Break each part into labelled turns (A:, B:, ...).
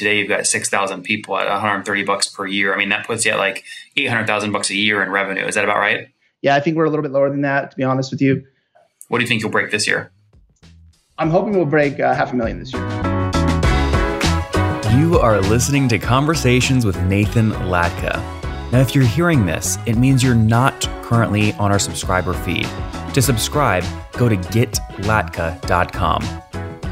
A: today you've got 6,000 people at 130 bucks per year. I mean, that puts you at like 800,000 bucks a year in revenue. Is that about right?
B: Yeah, I think we're a little bit lower than that, to be honest with you.
A: What do you think you'll break this year?
B: I'm hoping we'll break uh, half a million this year.
C: You are listening to Conversations with Nathan Latka. Now, if you're hearing this, it means you're not currently on our subscriber feed. To subscribe, go to getlatka.com.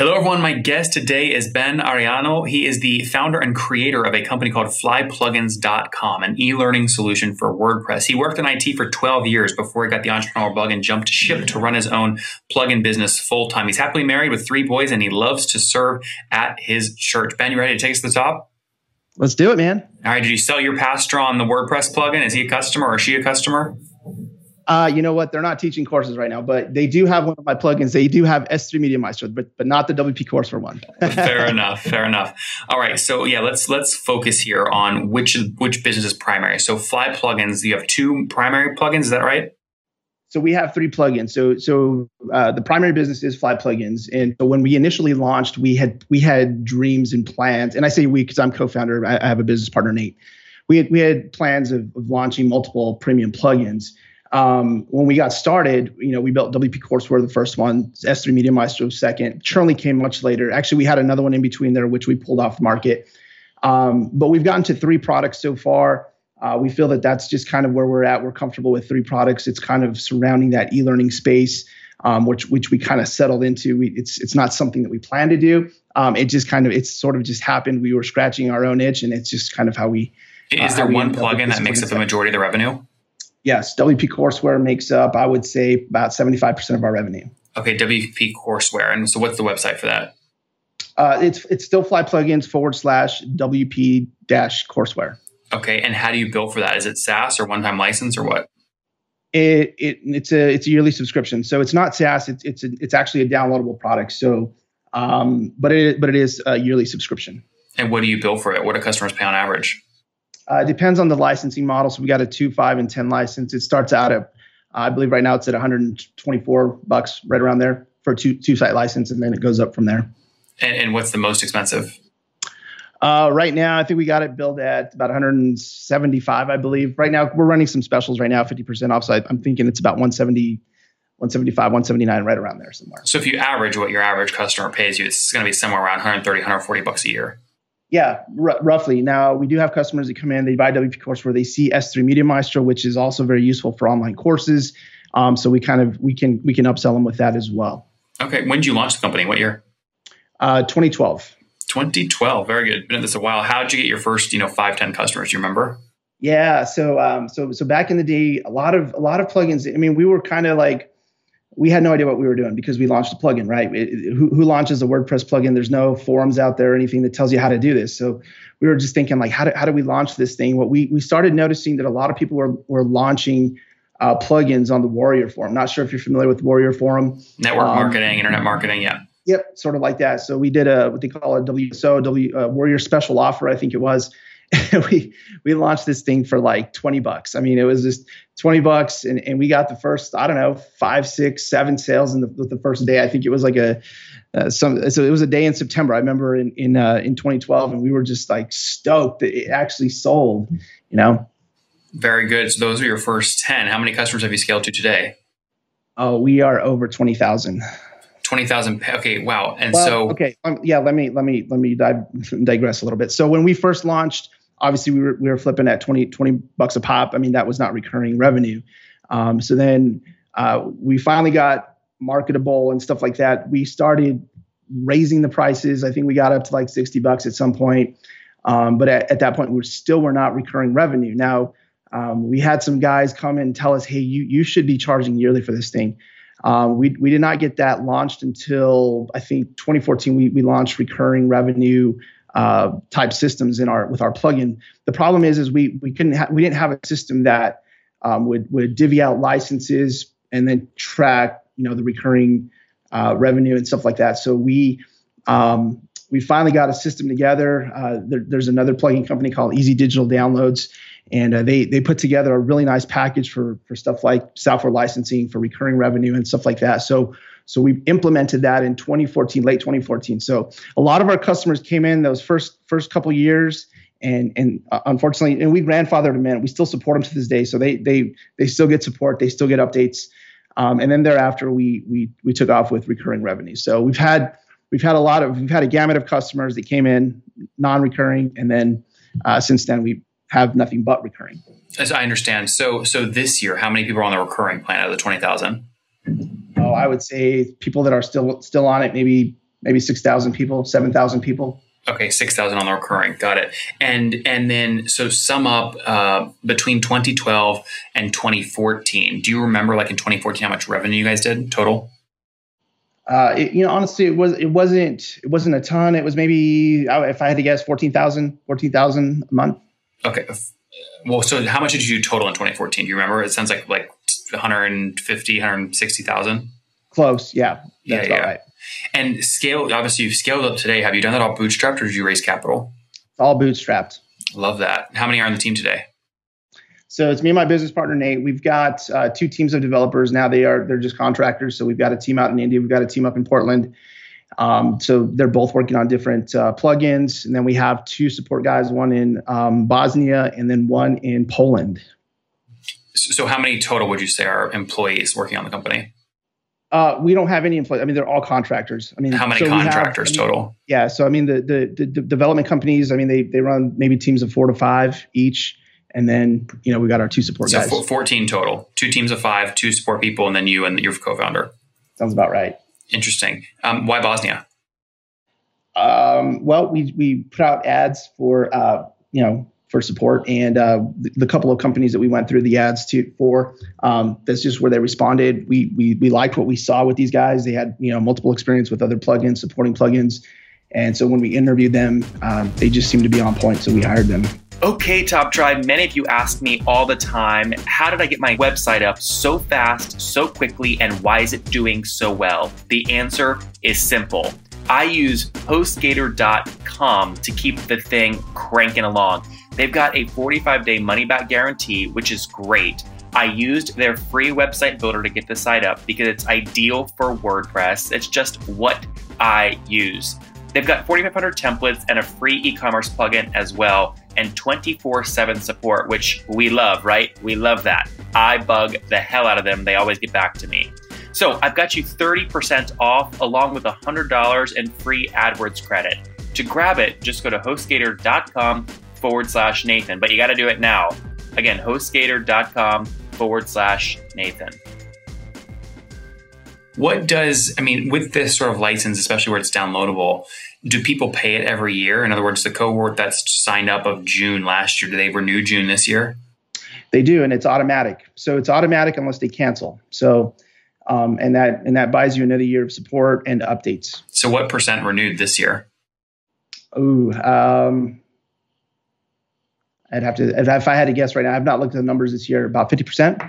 A: Hello, everyone. My guest today is Ben Arellano. He is the founder and creator of a company called flyplugins.com, an e learning solution for WordPress. He worked in IT for 12 years before he got the entrepreneurial bug and jumped ship to run his own plugin business full time. He's happily married with three boys and he loves to serve at his church. Ben, you ready to take us to the top?
B: Let's do it, man.
A: All right. Did you sell your pastor on the WordPress plugin? Is he a customer or is she a customer?
B: Uh, you know what? They're not teaching courses right now, but they do have one of my plugins. They do have S3 Media Maestro, but but not the WP Courseware.
A: fair enough. Fair enough. All right. So yeah, let's let's focus here on which which business is primary. So Fly Plugins, you have two primary plugins. Is that right?
B: So we have three plugins. So so uh, the primary business is Fly Plugins, and so when we initially launched, we had we had dreams and plans. And I say we because I'm co-founder. I, I, have a business partner, Nate. We had we had plans of, of launching multiple premium plugins um, when we got started, you know, we built WP Courseware, the first one, S3 Media Maestro second. Churnly came much later. Actually, we had another one in between there, which we pulled off the market. Um, but we've gotten to three products so far. Uh, we feel that that's just kind of where we're at. We're comfortable with three products. It's kind of surrounding that e-learning space, um, which which we kind of settled into. We, it's it's not something that we plan to do. Um, it just kind of it's sort of just happened. We were scratching our own itch, and it's just kind of how we.
A: Is uh, there one plugin that makes up the majority of the revenue?
B: Yes, WP Courseware makes up, I would say, about 75% of our revenue.
A: Okay, WP Courseware. And so what's the website for that?
B: Uh, it's it's still fly plugins forward slash WP dash courseware.
A: Okay, and how do you bill for that? Is it SaaS or one time license or what?
B: It, it it's a it's a yearly subscription, so it's not SaaS. It's it's a, it's actually a downloadable product. So, um, but it but it is a yearly subscription.
A: And what do you bill for it? What do customers pay on average?
B: Uh, it depends on the licensing model. So we got a two, five, and ten license. It starts out at, I believe, right now it's at 124 bucks, right around there for two two site license, and then it goes up from there.
A: And, and what's the most expensive?
B: Uh, right now, I think we got it billed at about 175, I believe. Right now, we're running some specials right now, 50% off. So I, I'm thinking it's about 170, 175, 179, right around there somewhere.
A: So if you average what your average customer pays you, it's going to be somewhere around 130, 140 bucks a year.
B: Yeah, r- roughly. Now we do have customers that come in, they buy WP Courseware they see S3 Media Maestro, which is also very useful for online courses. Um, so we kind of we can we can upsell them with that as well.
A: Okay, when did you launch the company? What year?
B: Uh, 2012.
A: 2012. Very good. Been at this a while. How did you get your first, you know, five, 10 customers? Do you remember?
B: Yeah. So, um, so, so back in the day, a lot of, a lot of plugins. I mean, we were kind of like, we had no idea what we were doing because we launched a plugin, right? It, who, who, launches a WordPress plugin? There's no forums out there or anything that tells you how to do this. So we were just thinking, like, how do, how do we launch this thing? What we we started noticing that a lot of people were were launching uh, plugins on the Warrior Forum. Not sure if you're familiar with Warrior Forum.
A: Network um, marketing, internet marketing, yeah.
B: Yep, sort of like that. So we did a what they call a WSO, W uh, Warrior Special Offer, I think it was we we launched this thing for like 20 bucks. I mean, it was just 20 bucks and, and we got the first, I don't know, five, six, seven sales in the, the first day. I think it was like a, uh, some, so it was a day in September. I remember in, in, uh, in 2012 and we were just like stoked that it actually sold, you know?
A: Very good. So those are your first 10. How many customers have you scaled to today?
B: Oh, we are over twenty thousand.
A: Twenty thousand. Okay, wow. And
B: well,
A: so,
B: okay, um, yeah. Let me let me let me dive, digress a little bit. So when we first launched, obviously we were we were flipping at 20, 20 bucks a pop. I mean that was not recurring revenue. Um, so then uh, we finally got marketable and stuff like that. We started raising the prices. I think we got up to like sixty bucks at some point. Um, but at, at, that point, we still were not recurring revenue. Now um, we had some guys come and tell us, "Hey, you you should be charging yearly for this thing." Um, we, we did not get that launched until I think 2014. We, we launched recurring revenue uh, type systems in our with our plugin. The problem is is we we couldn't ha- we didn't have a system that um, would would divvy out licenses and then track you know the recurring uh, revenue and stuff like that. So we um, we finally got a system together. Uh, there, there's another plugin company called Easy Digital Downloads and uh, they they put together a really nice package for for stuff like software licensing for recurring revenue and stuff like that. So so we implemented that in 2014, late 2014. So a lot of our customers came in those first first couple years, and and uh, unfortunately, and we grandfathered them in. We still support them to this day, so they they they still get support, they still get updates, um, and then thereafter we we we took off with recurring revenue. So we've had we've had a lot of we've had a gamut of customers that came in non-recurring, and then uh, since then we have nothing but recurring.
A: As I understand. So so this year, how many people are on the recurring plan out of the twenty thousand?
B: Oh, I would say people that are still still on it, maybe maybe six thousand people, seven thousand people.
A: Okay, six thousand on the recurring. Got it. And and then so sum up uh, between 2012 and 2014. Do you remember, like in 2014, how much revenue you guys did total?
B: Uh, it, you know, honestly, it was it wasn't it wasn't a ton. It was maybe if I had to guess, 14,000 14,000 a month.
A: Okay. Well, so how much did you do total in 2014? Do you remember? It sounds like like 150, 160,000.
B: Close. Yeah.
A: yeah. yeah. Right. And scale, obviously you've scaled up today. Have you done that all bootstrapped or did you raise capital?
B: All bootstrapped.
A: Love that. How many are on the team today?
B: So it's me and my business partner Nate. We've got uh, two teams of developers now. They are they're just contractors. So we've got a team out in India. We've got a team up in Portland. Um, so they're both working on different uh, plugins. And then we have two support guys, one in um, Bosnia and then one in Poland.
A: So, how many total would you say are employees working on the company?
B: Uh, we don't have any employees. I mean, they're all contractors. I mean,
A: how many so contractors have, I mean, total?
B: Yeah, so I mean, the, the, the development companies. I mean, they they run maybe teams of four to five each, and then you know we got our two support
A: so
B: guys.
A: So fourteen total, two teams of five, two support people, and then you and your co-founder.
B: Sounds about right.
A: Interesting. Um, why Bosnia?
B: Um, well, we we put out ads for uh, you know for support, and uh, the, the, couple of companies that we went through the ads to for um, that's just where they responded. We we we liked what we saw with these guys. They had you know multiple experience with other plugins, supporting plugins, and so when we interviewed them, um, they just seemed to be on point. So we hired them.
C: Okay, Top Tribe, many of you ask me all the time how did I get my website up so fast, so quickly, and why is it doing so well? The answer is simple. I use HostGator.com to keep the thing cranking along. They've got a 45 day money back guarantee, which is great. I used their free website builder to get the site up because it's ideal for WordPress. It's just what I use. They've got 4,500 templates and a free e commerce plugin as well, and 24 7 support, which we love, right? We love that. I bug the hell out of them. They always get back to me. So I've got you 30% off along with $100 in free AdWords credit. To grab it, just go to hostgator.com forward slash Nathan, but you got to do it now. Again, hostgator.com forward slash Nathan.
A: What does, I mean, with this sort of license, especially where it's downloadable, do people pay it every year? In other words, the cohort that's signed up of June last year, do they renew June this year?
B: They do, and it's automatic. So it's automatic unless they cancel. So, um, and that and that buys you another year of support and updates.
A: So, what percent renewed this year?
B: Ooh, um, I'd have to if I had to guess right now. I've not looked at the numbers this year. About fifty percent.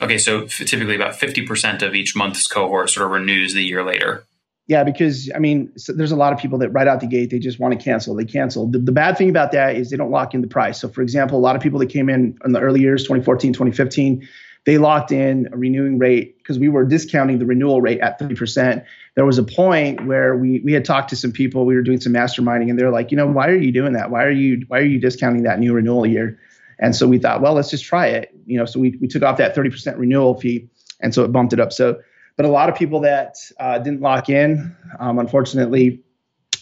A: Okay, so typically about 50% of each month's cohort sort of renews the year later.
B: Yeah, because I mean, so there's a lot of people that right out the gate they just want to cancel. They cancel. The, the, bad thing about that is they don't lock in the price. So, for example, a lot of people that came in in the early years, 2014, 2015, they locked in a renewing rate because we were discounting the renewal rate at 30%. There was a point where we we had talked to some people, we were doing some masterminding, and they're like, you know, why are you doing that? Why are you why are you discounting that new renewal year? And so we thought, well, let's just try it. You know, so we, we took off that 30% renewal fee. and so it bumped it up. So, but a lot of people that uh, didn't lock in, um, unfortunately,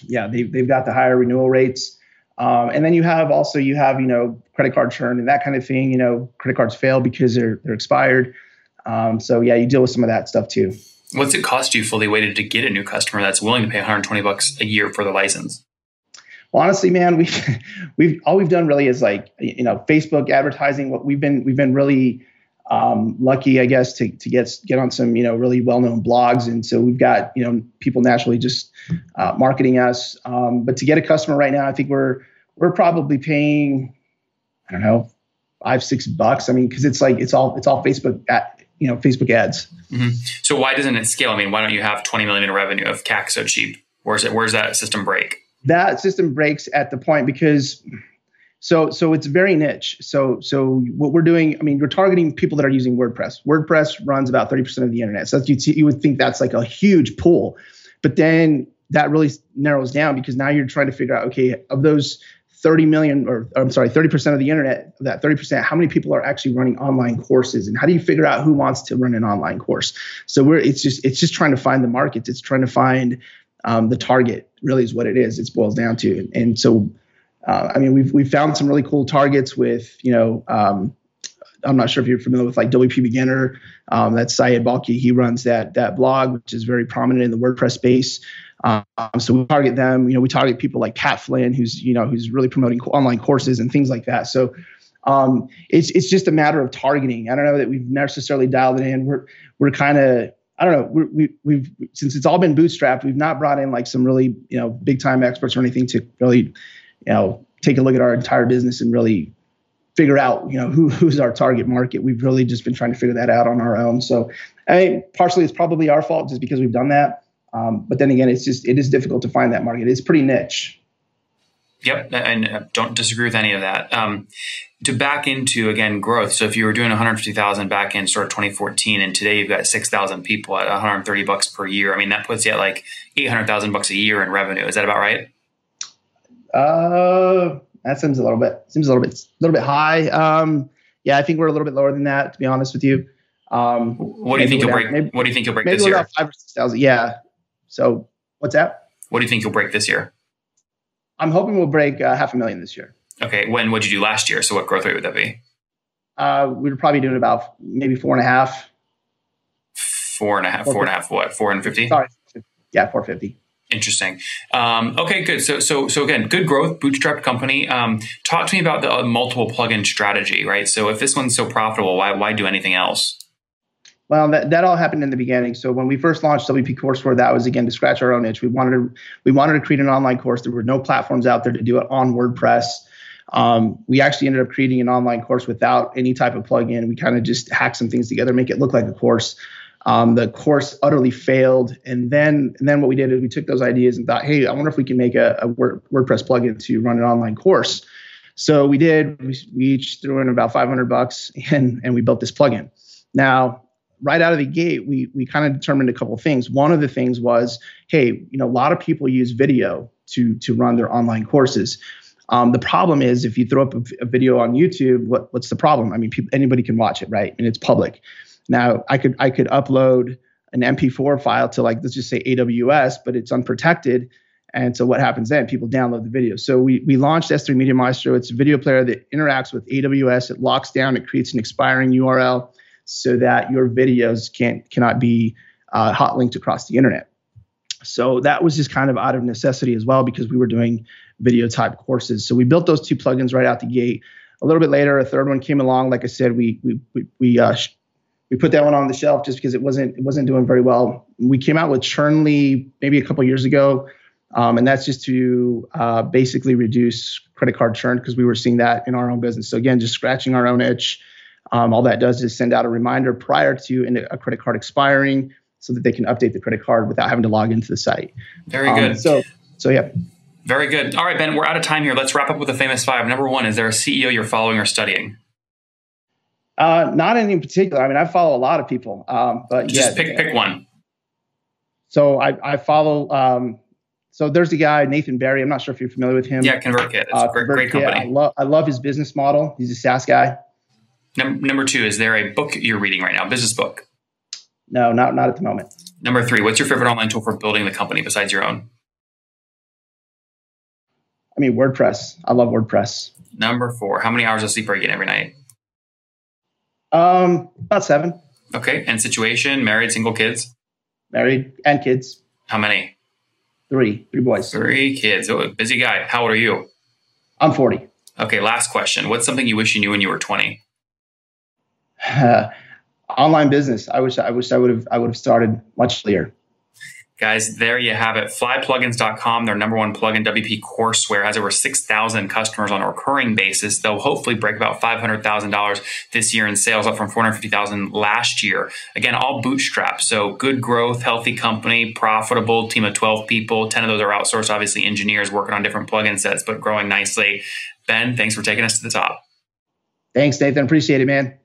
B: yeah, they they've got the higher renewal rates. Um, and then you have also you have you know credit card churn and that kind of thing. You know, credit cards fail because they're they're expired. Um, so yeah, you deal with some of that stuff too.
A: What's it cost you fully weighted to get a new customer that's willing to pay 120 bucks a year for the license?
B: Well, honestly, man, we've we've all we've done really is like you know Facebook advertising. What we've been we've been really um, lucky, I guess, to to get get on some you know really well known blogs, and so we've got you know people naturally just uh, marketing us. Um, but to get a customer right now, I think we're we're probably paying I don't know five six bucks. I mean, because it's like it's all it's all Facebook at, you know Facebook ads.
A: Mm-hmm. So why doesn't it scale? I mean, why don't you have 20 million in revenue of CAC so cheap? Where's it? Where's that system break?
B: That system breaks at the point because so so it's very niche. So so what we're doing, I mean, we're targeting people that are using WordPress. WordPress runs about 30% of the internet. So you you would think that's like a huge pool. But then that really narrows down because now you're trying to figure out okay, of those 30 million or, or I'm sorry, 30% of the internet, that 30%, how many people are actually running online courses and how do you figure out who wants to run an online course? So we're it's just it's just trying to find the markets. It's trying to find um, the target really is what it is. It boils down to. And so uh, I mean we've we've found some really cool targets with, you know, um, I'm not sure if you're familiar with like WP Beginner. Um, that's Syed Balkhi. He runs that that blog, which is very prominent in the WordPress space. Um, so we target them. You know, we target people like Pat Flynn, who's you know who's really promoting online courses and things like that. So um, it's it's just a matter of targeting. I don't know that we've necessarily dialed it in. We're we're kind of I don't know. We're, we we've since it's all been bootstrapped, we've not brought in like some really you know big time experts or anything to really you know take a look at our entire business and really figure out you know who who's our target market. We've really just been trying to figure that out on our own. So I mean, partially it's probably our fault just because we've done that. Um, but then again, it's just it is difficult to find that market. It's pretty niche.
A: Yep, and uh, don't disagree with any of that. Um, to back into again growth. So if you were doing 150,000 back in sort of 2014, and today you've got 6,000 people at 130 bucks per year. I mean that puts you at like 800,000 bucks a year in revenue. Is that about right?
B: Uh, that seems a little bit seems a little bit a little bit high. Um, yeah, I think we're a little bit lower than that. To be honest with you. Um,
A: what do you think you'll break? Maybe, what do you think you'll break this year?
B: Five or six thousand. Yeah, so what's that?
A: What do you think you'll break this year?
B: I'm hoping we'll break uh, half a million this year.
A: Okay. When what'd you do last year? So what growth rate would that be?
B: Uh, we were probably doing about maybe four and a half.
A: Four and a half. Four and a half. What? Four and fifty.
B: Sorry. Yeah, four fifty.
A: Interesting. Um, okay, good. So, so, so again, good growth, bootstrapped company. Um, talk to me about the uh, multiple plugin strategy, right? So, if this one's so profitable, why why do anything else?
B: Well, that, that all happened in the beginning. So when we first launched WP Courseware, that was again to scratch our own itch. We wanted to we wanted to create an online course. There were no platforms out there to do it on WordPress. Um, we actually ended up creating an online course without any type of plugin. We kind of just hacked some things together, make it look like a course. Um, the course utterly failed, and then and then what we did is we took those ideas and thought, hey, I wonder if we can make a, a WordPress plugin to run an online course. So we did. We, we each threw in about 500 bucks, and and we built this plugin. Now right out of the gate, we we kind of determined a couple things. One of the things was, hey, you know, a lot of people use video to to run their online courses. Um, the problem is if you throw up a, a video on YouTube, what, what's the problem? I mean, people, anybody can watch it, right? And it's public. Now, I could I could upload an MP4 file to like let's just say AWS, but it's unprotected. And so what happens then? People download the video. So we we launched S3 Media Maestro. It's a video player that interacts with AWS. It locks down. It creates an expiring URL so that your videos can't cannot be uh, hot linked across the internet. So that was just kind of out of necessity as well because we were doing video type courses. So we built those two plugins right out the gate. A little bit later, a third one came along. Like I said, we we we we, uh, we put that one on the shelf just because it wasn't it wasn't doing very well. We came out with Churnly maybe a couple years ago, um, and that's just to uh, basically reduce credit card churn because we were seeing that in our own business. So again, just scratching our own itch. Um, all that does is send out a reminder prior to a credit card expiring so that they can update the credit card without having to log into the site.
A: Very um, good.
B: So, so yeah.
A: Very good. All right, Ben, we're out of time here. Let's wrap up with the famous five. Number one, is there a CEO you're following or studying?
B: Uh, not any in particular. I mean, I follow a lot of people, um, but
A: just
B: yeah,
A: pick pick one.
B: So I, I follow. Um, so there's a guy Nathan Barry. I'm not sure if you're familiar with him.
A: Yeah, ConvertKit. It's uh, a great, great company.
B: I love I love his business model. He's a SaaS guy.
A: Number, number two, is there a book you're reading right now, business book?
B: No, not not at the moment.
A: Number three, what's your favorite online tool for building the company besides your own?
B: I mean, WordPress. I love WordPress.
A: Number four, how many hours of sleep are you getting every night?
B: Um, about seven.
A: Okay. And situation, married, single kids?
B: Married and kids.
A: How many?
B: Three. Three boys.
A: Three kids. Oh, busy guy. How old are you?
B: I'm 40.
A: Okay, last question. What's something you wish you knew when you were 20?
B: Uh, online business. I wish I wish I would have I would have started much earlier.
A: Guys, there you have it. Flyplugins.com, their number one plugin WP courseware, has over 6,000 customers on a recurring basis. They'll hopefully break about $500,000 this year in sales, up from 450,000 last year. Again, all bootstrapped. So good growth, healthy company, profitable, team of 12 people. 10 of those are outsourced, obviously engineers working on different plugin sets, but growing nicely. Ben, thanks for taking us to the top.
B: Thanks, Nathan. Appreciate it, man.